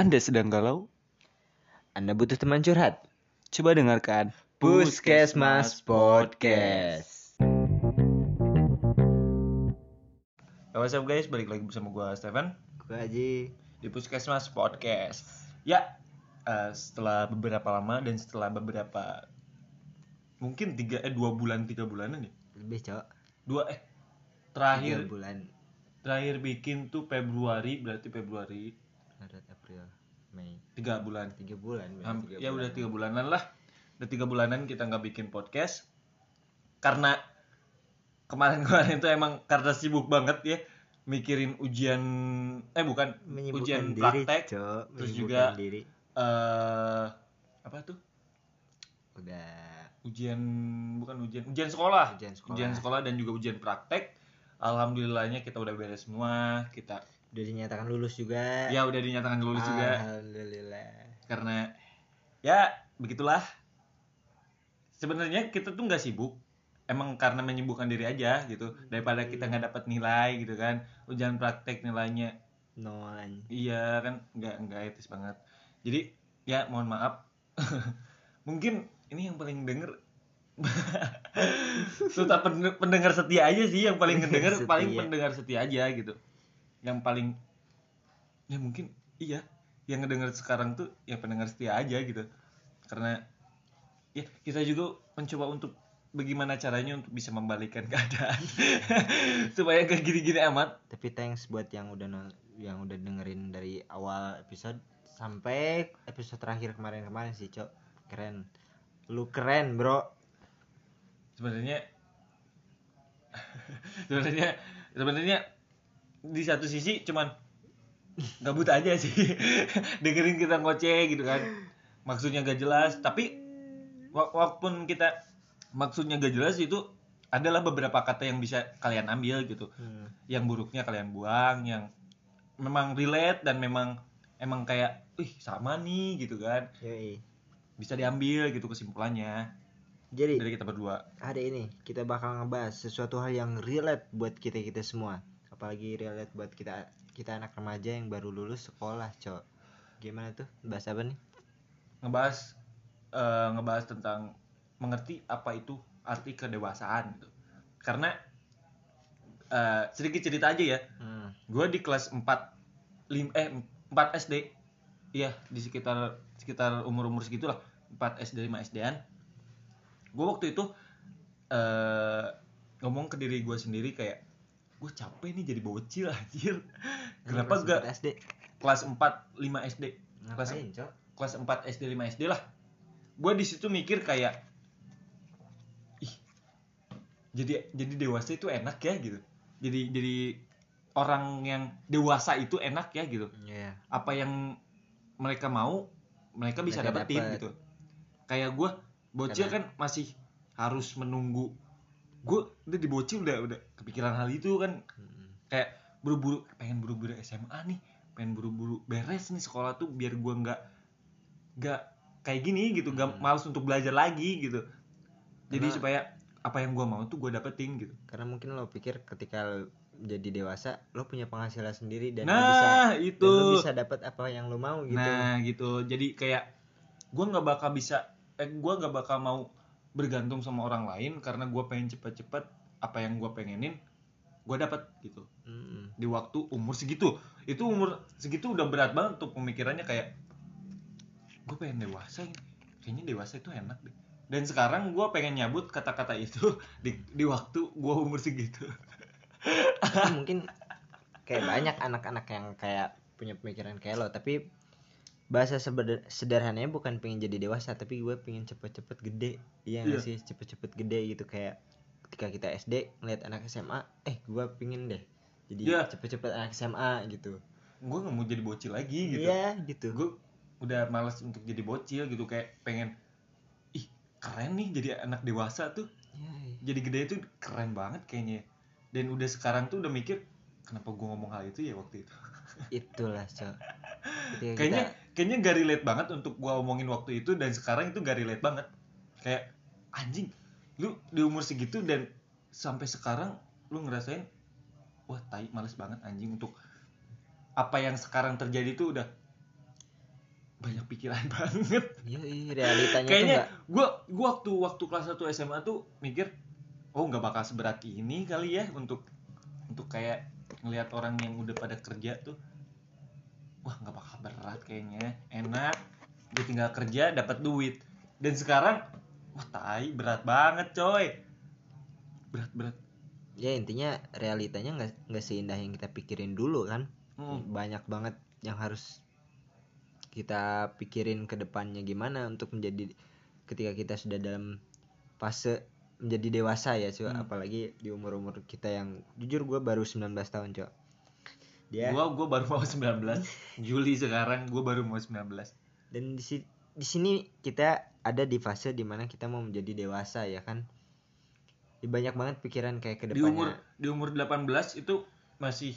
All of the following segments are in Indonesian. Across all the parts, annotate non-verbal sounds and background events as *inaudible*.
Anda sedang galau? Anda butuh teman curhat? Coba dengarkan Puskesmas Podcast. What's up guys, balik lagi bersama gua Stefan Gue Haji. di Puskesmas Podcast. Ya, eh, setelah beberapa lama dan setelah beberapa mungkin tiga eh dua bulan tiga bulanan ya Lebih cok. dua eh Tiga terakhir bulan. terakhir bikin tuh Februari berarti Februari Maret, April, Mei. tiga bulan Tiga bulan. Ham- tiga ya bulan. udah tiga bulanan lah udah tiga bulanan kita nggak bikin podcast karena kemarin-kemarin itu emang karena sibuk banget ya mikirin ujian eh bukan Menyibukkan ujian diri, praktek cok. terus juga- diri. eh apa tuh Udah. ujian bukan ujian ujian sekolah Ujian sekolah. ujian sekolah dan juga ujian praktek alhamdulillahnya kita udah beres semua kita Udah dinyatakan lulus juga. ya udah dinyatakan lulus juga. Alhamdulillah. karena ya begitulah. Sebenarnya kita tuh nggak sibuk. Emang karena menyibukkan diri aja gitu. Daripada kita nggak dapat nilai gitu kan. Ujian praktek nilainya. Non. iya kan. Nggak nggak etis banget. Jadi ya mohon maaf. *laughs* Mungkin ini yang paling denger. *laughs* Suta pen- pendengar setia aja sih yang paling ngedenger. *laughs* Paling pendengar setia aja gitu yang paling ya mungkin iya yang ngedenger sekarang tuh ya pendengar setia aja gitu karena ya kita juga mencoba untuk bagaimana caranya untuk bisa membalikan *laughs* keadaan *laughs* supaya gak gini-gini amat Tapi thanks buat yang udah yang udah dengerin dari awal episode sampai episode terakhir kemarin-kemarin sih, Cok. Keren. Lu keren, Bro. sebenarnya *laughs* sebenarnya sebenarnya di satu sisi cuman gabut aja sih. *laughs* Dengerin kita ngoceh gitu kan. Maksudnya gak jelas tapi wa- walaupun kita maksudnya gak jelas itu adalah beberapa kata yang bisa kalian ambil gitu. Hmm. yang buruknya kalian buang yang memang relate dan memang emang kayak ih sama nih gitu kan. Yoi. bisa diambil gitu kesimpulannya. Jadi dari kita berdua. hari ini kita bakal ngebahas sesuatu hal yang relate buat kita kita semua apalagi relate buat kita kita anak remaja yang baru lulus sekolah cok gimana tuh bahas apa nih ngebahas eh, ngebahas tentang mengerti apa itu arti kedewasaan gitu. Karena eh, sedikit cerita aja ya, hmm. gue di kelas 4 lim, eh 4 SD, iya di sekitar sekitar umur umur segitulah 4 SD 5 SD-an. Gue waktu itu eh ngomong ke diri gue sendiri kayak gue capek nih jadi bocil anjir. Kenapa gak empat SD kelas 4 5 SD kelas cok? kelas 4 SD 5 SD lah. Gue di situ mikir kayak ih jadi jadi dewasa itu enak ya gitu. Jadi jadi orang yang dewasa itu enak ya gitu. Iya. apa yang mereka mau mereka bisa Mereka dapetin dapet. gitu. Kayak gue bocil Karena- kan masih harus menunggu gue udah di bocil udah udah kepikiran hal itu kan. Hmm. kayak buru-buru pengen buru-buru SMA nih pengen buru-buru beres nih sekolah tuh biar gua nggak nggak kayak gini gitu gak Hmm. males untuk belajar lagi gitu. Jadi Karena- supaya apa yang gua mau tuh gua dapetin gitu. Karena mungkin lo pikir ketika jadi dewasa lo punya penghasilan sendiri dan lo bisa nah dan itu. lo bisa dapat apa yang lo mau gitu. Nah gitu. Jadi kayak gua nggak bakal bisa eh gua nggak bakal mau bergantung sama orang lain karena gua pengen cepet-cepet apa yang gua pengenin gua dapat gitu. Di waktu umur segitu. Itu umur segitu udah berat banget tuh pemikirannya kayak gue pengen dewasa kayaknya dewasa itu enak deh. Dan sekarang gue pengen nyabut kata-kata itu *laughs* di, di waktu gue umur segitu. Mungkin kayak banyak anak-anak yang kayak punya pemikiran kayak lo. Tapi bahasa sederhananya bukan pengen jadi dewasa tapi gue pengen cepet-cepet gede. Iya Iya. sih? Cepet-cepet gede gitu kayak ketika kita SD ngeliat anak SMA eh gue pengen deh jadi Iya. cepet-cepet anak SMA gitu. Gue nggak mau jadi bocil lagi gitu. Iya gitu. Gue udah malas untuk jadi bocil gitu kayak pengen ih keren nih jadi anak dewasa tuh. Iya, iya. jadi gede itu keren banget kayaknya. Dan udah sekarang tuh udah mikir kenapa gue ngomong hal itu ya waktu itu? Itulah cok. Kayaknya kita- kayaknya gak relate banget untuk gua omongin waktu itu dan sekarang itu gak relate banget. Kayak anjing lu di umur segitu dan sampai sekarang lu ngerasain wah tai males banget anjing untuk apa yang sekarang terjadi tuh udah banyak pikiran *laughs* banget. Iya iya, realitanya kayaknya gua gua waktu waktu kelas 1 SMA tuh mikir oh nggak bakal seberat ini kali ya untuk untuk kayak ngelihat orang yang udah pada kerja tuh wah nggak bakal berat kayaknya. Enak gue tinggal kerja dapat duit. Dan sekarang wah tai berat banget coy. Berat berat. Ya intinya realitanya nggak nggak seindah yang kita pikirin dulu kan? Hmm. banyak banget yang harus kita pikirin ke depannya gimana untuk menjadi ketika kita sudah dalam fase menjadi dewasa ya cuy Hmm. apalagi di umur umur kita yang jujur gue baru 19 tahun cuy dia gua gua baru mau 19 Juli sekarang gua baru mau 19 dan di si- di sini kita ada di fase di mana kita mau menjadi dewasa ya kan? Ya, banyak banget pikiran kayak ke di umur depannya di umur 18 itu masih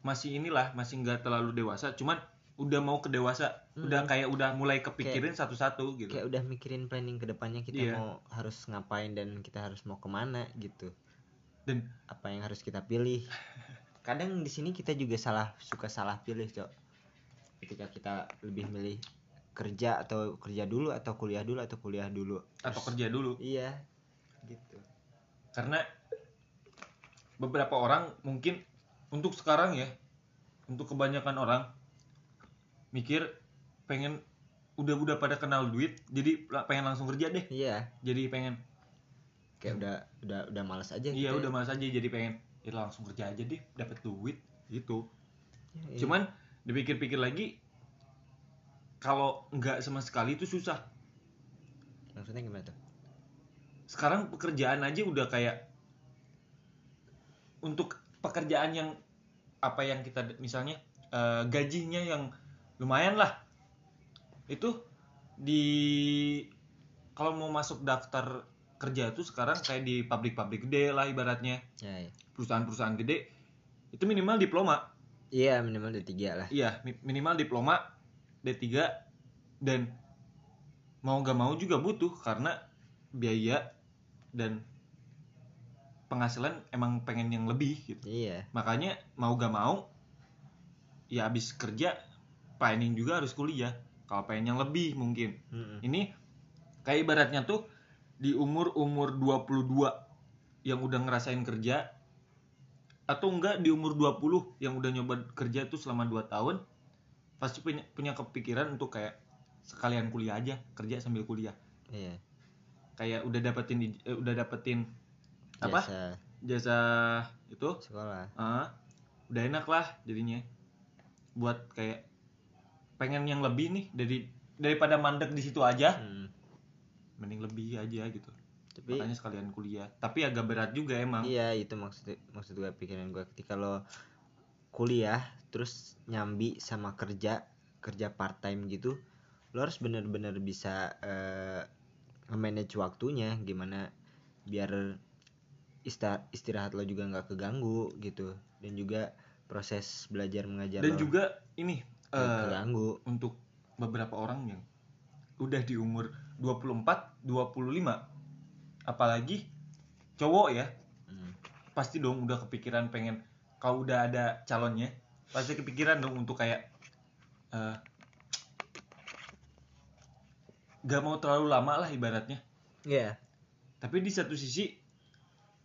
masih inilah masih nggak terlalu dewasa. Cuman udah mau ke dewasa udah kayak udah mulai kepikirin satu-satu gitu. kayak udah mikirin planning ke depannya kita Iya. mau harus ngapain dan kita harus mau ke mana gitu. Dan apa yang harus kita pilih *laughs* kadang di sini kita juga salah suka salah pilih cok. Ketika kita lebih milih kerja atau kerja dulu atau kuliah dulu atau kuliah dulu. Atau kerja dulu. Iya gitu. Karena beberapa orang mungkin untuk sekarang ya untuk kebanyakan orang mikir pengen udah udah pada kenal duit jadi pengen langsung kerja deh. Iya. Jadi pengen. Kayak udah udah udah malas aja iya gitu udah malas aja jadi pengen ya langsung kerja aja deh dapat duit. Gitu. Ya. cuman dipikir-pikir lagi kalau nggak sama sekali itu susah. Maksudnya gimana tuh? Sekarang pekerjaan aja udah kayak untuk pekerjaan yang apa yang kita misalnya eh, gajinya yang lumayan lah. Itu di kalau mau masuk daftar kerja itu sekarang kayak di pabrik-pabrik gede lah ibaratnya. Ya, ya. Perusahaan-perusahaan gede itu minimal diploma. Iya minimal ada tiga lah. Iya mi- minimal diploma D3 dan mau gak mau juga butuh karena biaya dan penghasilan emang pengen yang lebih gitu. Iya. Makanya mau gak mau ya habis kerja planning juga harus kuliah. Kalau pengen yang lebih mungkin. Mm-mm. ini kayak ibaratnya tuh di umur umur 22 yang udah ngerasain kerja atau enggak di umur 20 yang udah nyoba kerja tuh selama 2 tahun pasti punya, punya kepikiran untuk kayak sekalian kuliah aja kerja sambil kuliah. Iya. Kayak udah dapetin eh, udah dapetin apa? Jasa. Jasa itu? Sekolah. Ah, udah enak lah jadinya. Buat kayak pengen yang lebih nih dari daripada mandek di situ aja. Hmm. mending lebih aja gitu tapi makanya sekalian kuliah. Tapi agak berat juga emang. Iya itu maksud maksud gue pikiran gue ketika lo kuliah terus nyambi sama kerja kerja part time gitu lo harus bener-bener bisa eh, nge-manage waktunya. Gimana biar istirahat lo juga nggak keganggu gitu. Dan juga proses belajar mengajar dan lo juga ini keganggu. untuk beberapa orang yang udah di umur 24 25 apalagi cowok ya. Hmm. pasti dong udah kepikiran pengen kalau udah ada calonnya pasti kepikiran dong untuk kayak eh, gak mau terlalu lama lah ibaratnya. Iya. Tapi di satu sisi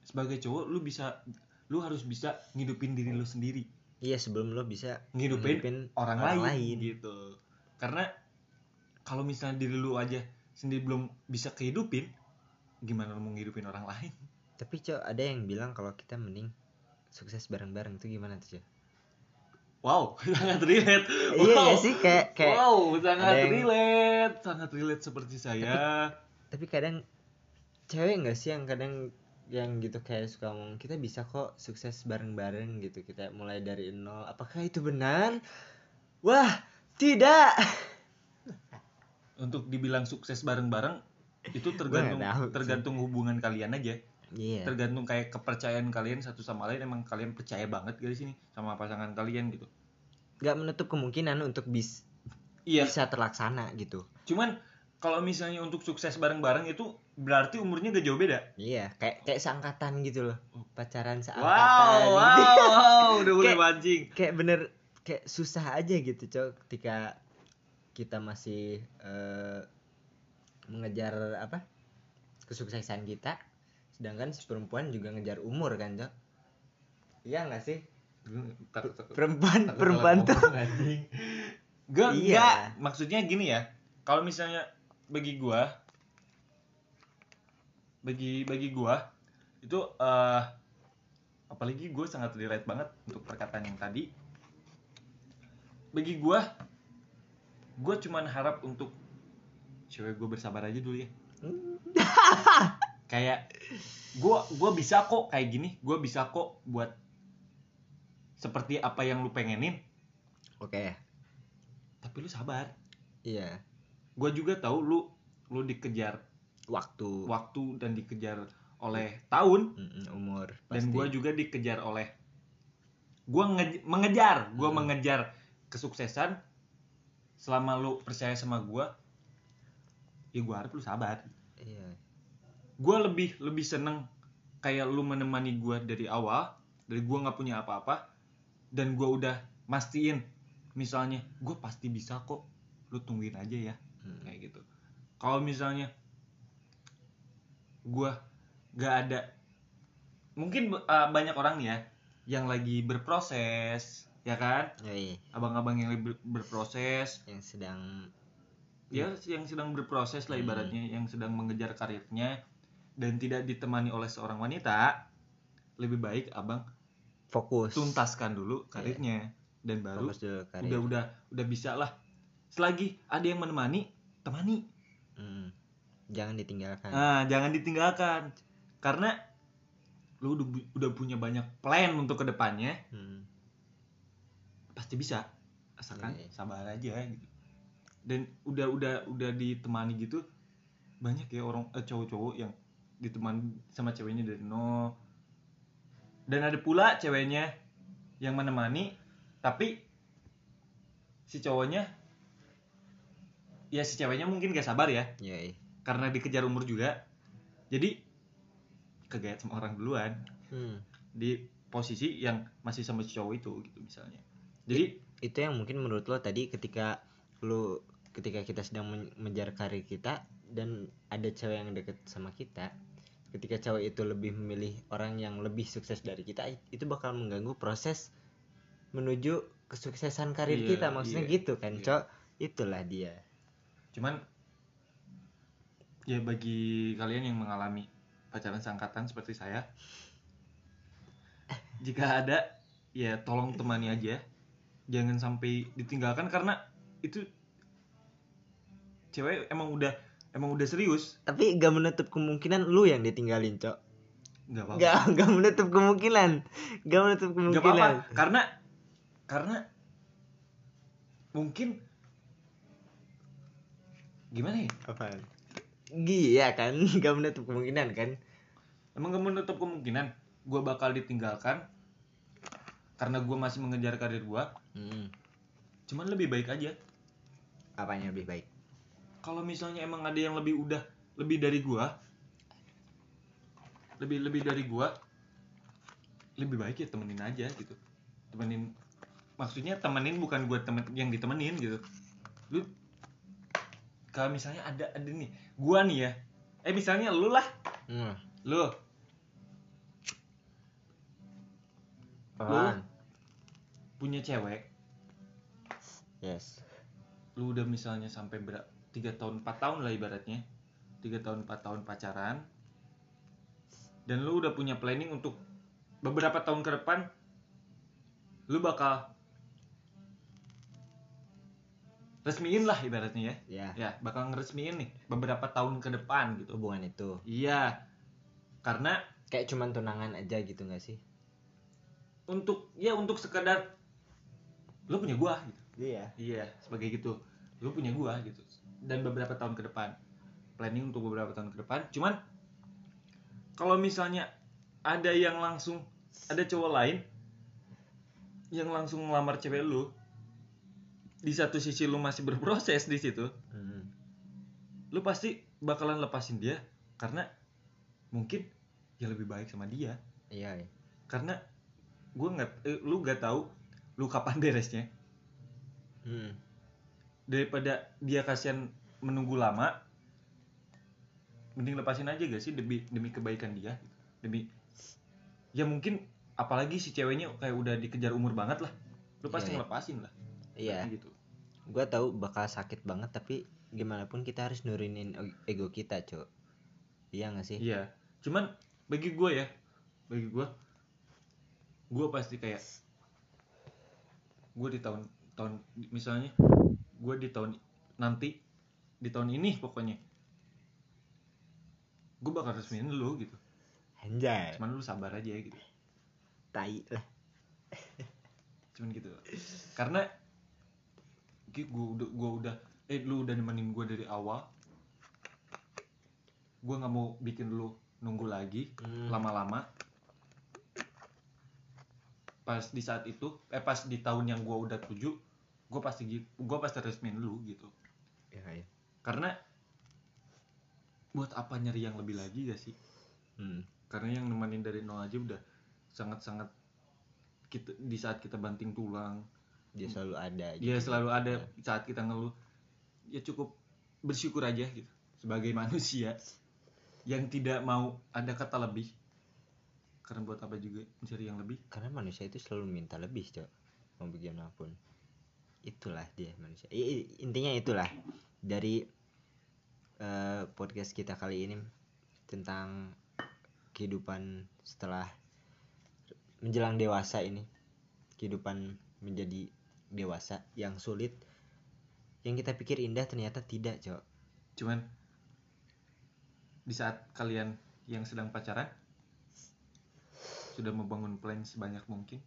sebagai cowok lu bisa lu harus bisa ngidupin diri lu sendiri. Iya sebelum lo bisa ngidupin, ngidupin orang, orang lain, lain. gitu. Karena kalau misalnya diri lu aja sendiri belum bisa kehidupin gimana mau ngidupin orang lain? Tapi cok ada yang bilang kalau kita mending sukses bareng-bareng. Itu gimana tuh cok? Wow *laughs* sangat relate. Iya wow. nggak sih? Kayak kayak wow sangat yang- relate. Sangat relate seperti saya. Tapi kadang cewek nggak sih yang kadang yang gitu kayak suka ngomong kita bisa kok sukses bareng-bareng gitu. Kita mulai dari nol apakah itu benar? Wah tidak. Untuk dibilang sukses bareng-bareng itu tergantung tergantung hubungan kalian aja. Iya. Tergantung kayak kepercayaan kalian satu sama lain emang kalian percaya banget gak di sini sama pasangan kalian gitu. Nggak menutup kemungkinan untuk bis iya. bisa terlaksana gitu. Cuman kalau misalnya untuk sukses bareng-bareng itu berarti umurnya gak jauh beda? Iya kayak kayak seangkatan gitu loh. Pacaran seangkatan. Wow wow, *laughs* wow udah mulai mancing. kayak bener kayak susah aja gitu cok ketika kita masih eh, mengejar apa kesuksesan kita sedangkan si perempuan juga ngejar umur kan cok iya nggak sih perempuan perempuan tuh *laughs* Gue Iya. enggak, maksudnya gini ya. Kalau misalnya bagi gua bagi bagi gua itu eh apalagi gue sangat relate banget untuk perkataan yang tadi. Bagi gua gue cuman harap untuk cewek gue bersabar aja dulu ya. *laughs* kayak gua gua bisa kok kayak gini, gua bisa kok buat seperti apa yang lu pengenin, oke tapi lu sabar. iya gue juga tahu lu lu dikejar waktu waktu dan dikejar oleh tahun umur dan pasti. gue juga dikejar oleh gue mengejar gue Hmm. mengejar kesuksesan selama lu percaya sama gue ya gue harap lu sabar. Iya. Gue lebih lebih seneng kayak lu menemani gue dari awal dari gue nggak punya apa-apa dan gue udah mastiin. Misalnya gue pasti bisa kok lu tungguin aja ya. Mm. kayak gitu. Kalau misalnya gua gak ada mungkin uh, banyak orang nih ya yang lagi berproses ya kan? Yoi, abang-abang yang ber- berproses. Yang sedang ya yang sedang berproses lah Hmm. ibaratnya yang sedang mengejar karirnya dan tidak ditemani oleh seorang wanita lebih baik abang fokus tuntaskan dulu karirnya dan baru udah udah udah bisa lah selagi ada yang menemani temani Mm. jangan ditinggalkan Nah, jangan ditinggalkan. Karena lu udah, udah punya banyak plan untuk ke depannya, Mm. pasti bisa. Asalkan Iya. sabar aja gitu. Dan udah udah udah ditemani gitu, banyak ya orang eh, cowok-cowok yang ditemani sama ceweknya dari nol. Dan ada pula ceweknya yang menemani, tapi si cowoknya ya si ceweknya mungkin gak sabar ya Yoi. karena dikejar umur juga jadi kegayat sama orang duluan Hmm. di posisi yang masih sama si cowok itu gitu misalnya jadi itu yang mungkin menurut lo tadi ketika lu ketika kita sedang men- mengejar karir kita dan ada cewek yang deket sama kita ketika cewek itu lebih memilih orang yang lebih sukses dari kita itu bakal mengganggu proses menuju kesuksesan karir Iya, kita. Maksudnya iya, gitu kan iya. cok? Itulah dia. Cuman ya bagi kalian yang mengalami pacaran seangkatan seperti saya jika ada ya tolong temani aja. Jangan sampai ditinggalkan karena itu cewek emang udah emang udah serius tapi gak menutup kemungkinan lu yang ditinggalin cok nggak apa-apa gak gak menutup kemungkinan gak menutup Gak kemungkinan apa-apa karena karena mungkin gimana ya Apaan? Iya kan, *laughs* gak menutup kemungkinan kan? emang gak menutup kemungkinan gue bakal ditinggalkan karena gue masih mengejar karir gue Hmm. cuman lebih baik aja Apanya lebih baik? Kalau misalnya emang ada yang lebih udah lebih dari gue lebih lebih dari gue lebih baik ya temenin aja gitu temenin maksudnya temenin bukan gue temen yang ditemenin gitu lu kalau misalnya ada ada nih gua nih ya eh misalnya lu lah Hmm. lu Apaan? punya cewek Yes. lu udah misalnya sampai ber tiga tahun 4 tahun lah ibaratnya tiga tahun 4 tahun pacaran dan lu udah punya planning untuk beberapa tahun ke depan lu bakal resmiin lah ibaratnya ya Ya, ya bakal ngeresmiin nih beberapa tahun ke depan gitu hubungan itu iya karena kayak cuman tunangan aja gitu gak sih? untuk ya untuk sekedar lu punya gua gitu Iya. Iya, sebagai gitu. Lu punya gua gitu. Dan beberapa tahun ke depan. Planning untuk beberapa tahun ke depan. Cuman kalau misalnya ada yang langsung ada cowok lain yang langsung ngelamar cewek lu di satu sisi lu masih berproses di situ, Hmm. lu pasti bakalan lepasin dia karena mungkin ya lebih baik sama dia. Iya. iya. Karena gua nggak eh, lu nggak tahu lu kapan beresnya Hmm. Daripada dia kasihan menunggu lama mending lepasin aja gak sih demi demi kebaikan dia demi ya mungkin apalagi si ceweknya kayak udah dikejar umur banget lah lu pasti Iya, iya. ngelepasin lah Iya, gitu gue tahu bakal sakit banget tapi gimana pun kita harus nurunin e- ego kita, Cok. Iya gak sih? iya cuman bagi gue ya bagi gue gue pasti kayak gue di tahun tahun misalnya gue di tahun nanti di tahun ini pokoknya gue bakal resmiin lu gitu Anjay. cuman lu sabar aja gitu Tai lah. cuman gitu karena gue udah gua udah eh lu udah nemenin gue dari awal gue nggak mau bikin lu nunggu lagi Hmm. lama-lama pas di saat itu eh pas di tahun yang gue udah tuju gue pasti gue pasti resmin lu gitu Ya, ya. karena buat apa nyari yang lebih lagi gak sih Hmm. karena yang nemenin dari nol aja udah sangat-sangat kita di saat kita banting tulang Dia selalu ada. dia gitu. selalu ada saat kita ngeluh ya cukup bersyukur aja gitu sebagai *laughs* manusia yang tidak mau ada kata lebih karena buat apa juga mencari yang lebih Karena manusia itu selalu minta lebih, Cok. Mau bagaimanapun. Itulah dia manusia. I- intinya itulah dari eh, podcast kita kali ini tentang kehidupan setelah menjelang dewasa ini. Kehidupan menjadi dewasa yang sulit yang kita pikir indah ternyata tidak, Cok. cuman di saat kalian yang sedang pacaran sudah membangun plan sebanyak mungkin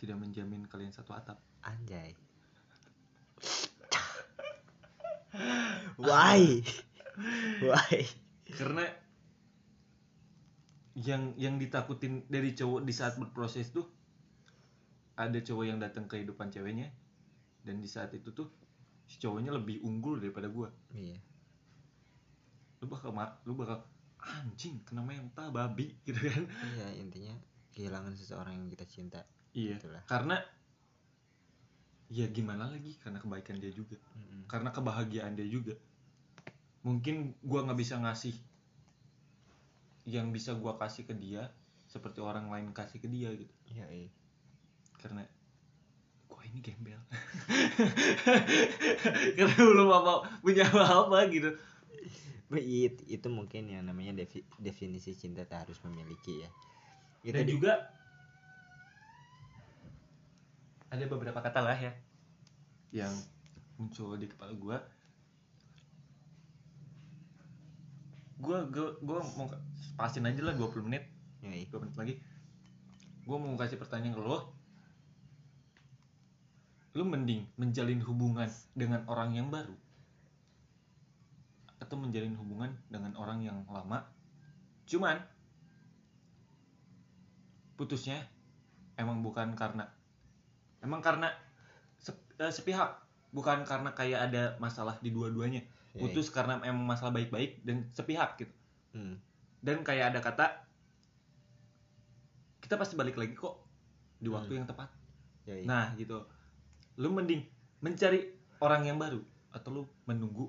tidak menjamin kalian satu atap Anjay. *laughs* Why? *laughs* Why? karena yang yang ditakutin dari cowok di saat berproses tuh ada cowok yang datang ke kehidupan ceweknya dan di saat itu tuh si cowoknya lebih unggul daripada gua Iya. lu bakal lu bakal anjing kena mental babi *laughs* gitu kan Iya, intinya kehilangan seseorang yang kita cinta. Iya Itulah. karena ya gimana lagi karena kebaikan dia juga Mm-mm. karena kebahagiaan dia juga mungkin gua nggak bisa ngasih yang bisa gua kasih ke dia seperti orang lain kasih ke dia gitu Iya, iya. karena gua ini gembel *laughs* karena belum apa punya apa-apa gitu But it- itu mungkin yang namanya defi- definisi cinta tak harus memiliki ya. Itu dan juga ada beberapa kata lah ya. Yang muncul di kepala gua. Gua gua, gua mau pasin aja lah 20 menit. Ya, iya. 2 menit lagi. Gua mau kasih pertanyaan ke lo. Lu mending menjalin hubungan dengan orang yang baru atau menjalin hubungan dengan orang yang lama. Cuman putusnya emang bukan karena emang karena sep- eh, sepihak bukan karena kayak ada masalah di dua-duanya. Iya, putus karena emang masalah baik-baik dan sepihak gitu. Hmm. dan kayak ada kata kita pasti balik lagi kok di waktu Hmm. yang tepat. Ya, iya. nah gitu. Lu mending mencari orang yang baru atau lu menunggu.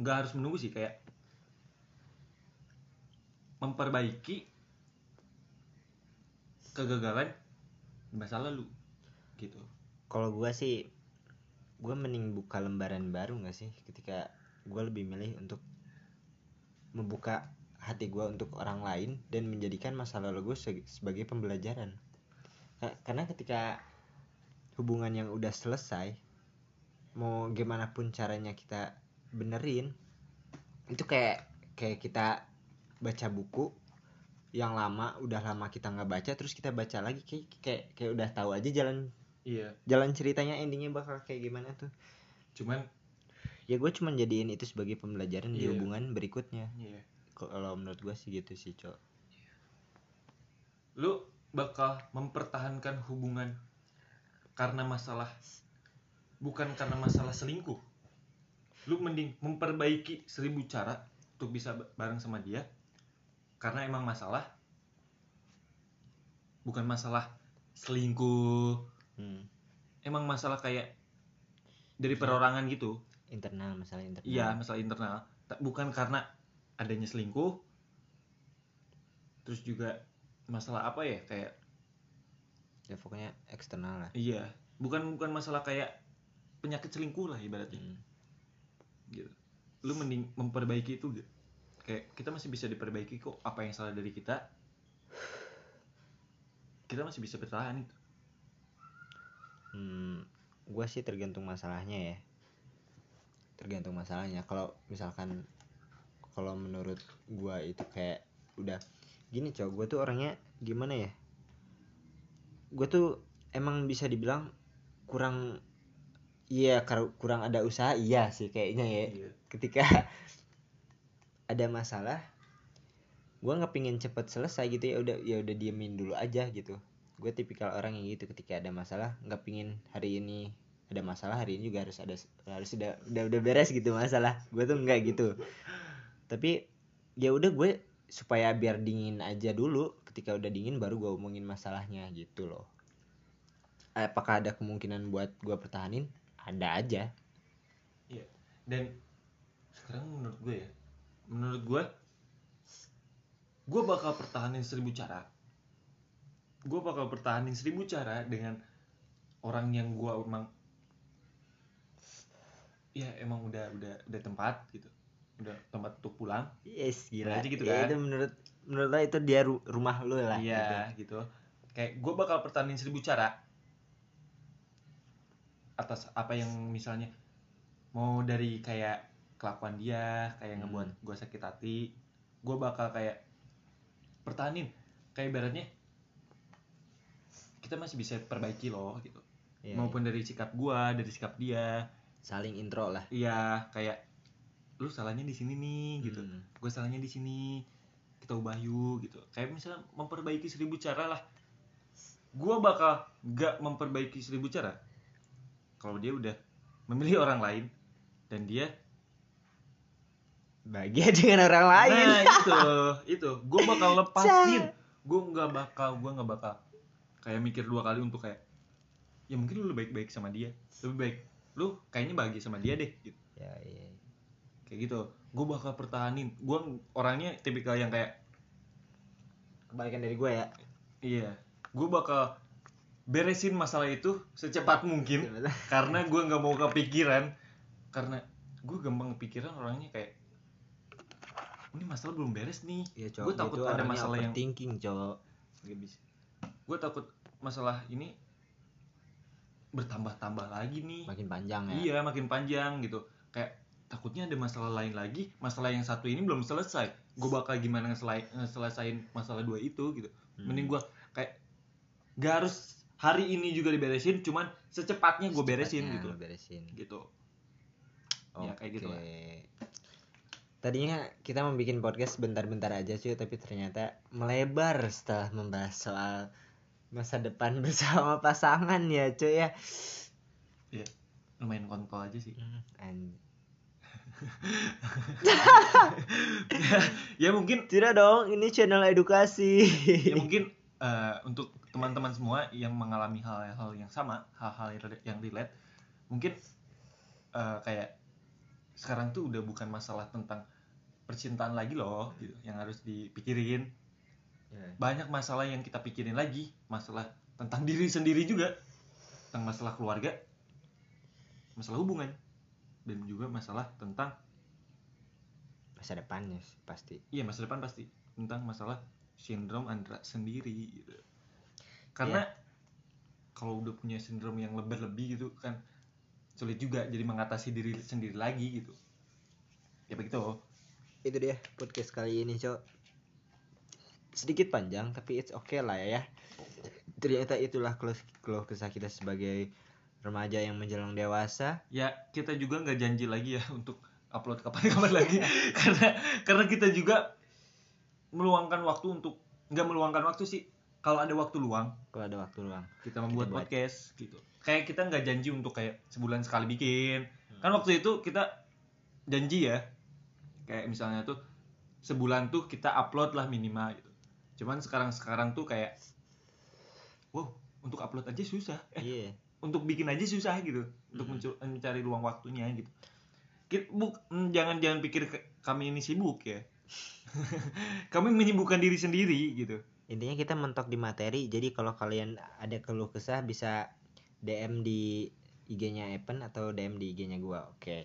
Nggak harus menunggu sih kayak memperbaiki kegagalan di masa lalu gitu. Kalau gua sih gua mending buka lembaran baru nggak sih? Ketika gua lebih milih untuk membuka hati gua untuk orang lain dan menjadikan masa lalu gue sebagai pembelajaran. Ka- karena ketika hubungan yang udah selesai mau gimana pun caranya kita benerin itu kayak kayak kita baca buku yang lama udah lama kita nggak baca terus kita baca lagi kayak kayak kayak udah tahu aja jalan iya. Jalan ceritanya endingnya bakal kayak gimana tuh? Cuman ya gue cuman jadiin itu sebagai pembelajaran di Iya. hubungan berikutnya. Iya. Kalau menurut gue sih gitu sih cok. Lu bakal mempertahankan hubungan karena masalah bukan karena masalah selingkuh. Lu mending memperbaiki seribu cara untuk bisa ba- bareng sama dia. Karena emang masalah bukan masalah selingkuh Hmm. emang masalah kayak dari perorangan gitu? Internal masalah internal. Iya masalah internal. Bukan karena adanya selingkuh terus juga masalah apa ya kayak ya pokoknya eksternal lah. Iya bukan bukan masalah kayak penyakit selingkuh lah ibaratnya. Hmm. gitu. Lu mending memperbaiki itu gak kayak kita masih bisa diperbaiki kok apa yang salah dari kita. Kita masih bisa bertahan itu Hmm, gua sih tergantung masalahnya ya. Tergantung masalahnya. Kalau misalkan kalau menurut gua itu kayak udah gini cowok gua tuh orangnya gimana ya? Gua tuh emang bisa dibilang kurang iya kurang ada usaha iya sih kayaknya ya. Iya. Ketika ada masalah gua nggak pingin cepet selesai gitu ya udah ya udah diemin dulu aja gitu gue tipikal orang yang gitu ketika ada masalah nggak pingin hari ini ada masalah hari ini juga harus ada harus udah udah udah beres gitu masalah. Gue tuh nggak gitu. Tapi ya udah gue supaya biar dingin aja dulu ketika udah dingin baru gue omongin masalahnya gitu loh. Apakah ada kemungkinan buat gue pertahanin? Ada aja. Iya. Dan sekarang menurut gue ya, menurut gue, gue bakal pertahanin seribu cara. Gue bakal pertahanin seribu cara dengan orang yang gue emang, ya emang udah udah udah tempat gitu, udah tempat untuk pulang. yes gila Berarti gitu Ya, kan? itu menurut menurut lo itu dia ru- rumah lo lah gitu. Iya gitu. Kayak gue bakal pertahanin seribu cara atas apa yang misalnya mau dari kayak kelakuan dia kayak Hmm. ngebuat gue sakit hati gue bakal kayak pertahanin kayak ibaratnya kita masih bisa perbaiki loh gitu. Iya, maupun dari sikap gue dari sikap dia. Saling intro lah. Iya kayak lu salahnya di sini nih gitu. Hmm. gue salahnya di sini kita ubah yuk gitu. Kayak misalnya memperbaiki seribu cara lah. Gue bakal gak memperbaiki seribu cara kalau dia udah memilih orang lain dan dia bahagia *laughs* dengan orang lain. Nah itu itu. Gue bakal *laughs* lepasin. Gue nggak bakal gue nggak bakal kayak mikir dua kali untuk kayak ya mungkin lu lebih baik-baik sama dia. Lebih baik lu kayaknya bahagia sama dia deh gitu. Ya iya kayak gitu. Gue bakal pertahanin. Gue orangnya tipikal yang kayak kebalikan dari gue ya. Iya. Gue bakal beresin masalah itu secepat mungkin *laughs* karena gue nggak mau kepikiran. Karena gue gampang kepikiran orangnya kayak ini masalah belum beres nih. Ya gue takut ada masalah yang thinking cowok. Nggak bisa gue takut masalah ini bertambah-tambah lagi nih. Makin panjang ya. Iya makin panjang gitu. Kayak takutnya ada masalah lain lagi Masalah yang satu ini belum selesai. Gue bakal gimana ngeselai- ngeselesain masalah dua itu gitu. Hmm. Mending gue kayak Gak harus hari ini juga diberesin Cuman secepatnya gue beresin gitu. beresin. Gitu. Ya, kayak gitu lah. Tadinya kita mau bikin podcast bentar-bentar aja cuy, tapi ternyata melebar setelah membahas soal masa depan *laughs* bersama pasangan ya cuy ya. Iya lumayan kontol aja sih An- *laughs* Ya mungkin Tidak dong, ini channel edukasi. ya mungkin eh, untuk teman-teman semua yang mengalami hal-hal yang sama hal-hal yang rela- yang relate mungkin eh, kayak sekarang tuh udah bukan masalah tentang percintaan lagi loh gitu yang harus dipikirin Ya. banyak masalah yang kita pikirin lagi masalah tentang diri sendiri juga tentang masalah keluarga masalah hubungan dan juga masalah tentang Masa depannya pasti. Iya masa depan pasti tentang masalah sindrom Andra sendiri gitu. Karena kalau udah punya sindrom yang lebih-lebih gitu kan sulit juga jadi mengatasi diri sendiri lagi gitu. Ya begitu. Itu dia podcast kali ini, Cok. Sedikit panjang tapi it's okay lah ya. Ternyata itulah keluh, keluh kesah kita sebagai remaja yang menjelang dewasa. Ya kita juga nggak janji lagi ya untuk upload kapan-kapan lagi *laughs* karena karena kita juga meluangkan waktu untuk nggak meluangkan waktu sih kalau ada waktu luang Kalau ada waktu luang. kita membuat buat. podcast gitu kayak kita nggak janji untuk kayak sebulan sekali bikin Hmm. kan waktu itu kita janji ya kayak misalnya tuh sebulan tuh kita upload lah minimal gitu cuman sekarang sekarang tuh kayak wow untuk upload aja susah. Eh, iya. untuk bikin aja susah gitu. Untuk mencu- mencari ruang waktunya gitu. Buk, mm, jangan jangan pikir kami ini sibuk ya. *laughs* Kami menyibukkan diri sendiri gitu. Intinya kita mentok di materi jadi kalau kalian ada keluh kesah bisa DM di IG-nya Evan atau DM di IG-nya gua oke.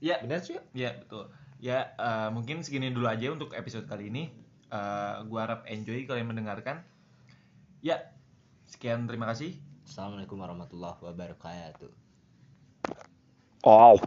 Ya. Benar sih ya betul. Ya eh, mungkin segini dulu aja untuk episode kali ini Eh, gua harap enjoy kalian mendengarkan. Ya sekian terima kasih. Assalamualaikum warahmatullahi wabarakatuh. Oh.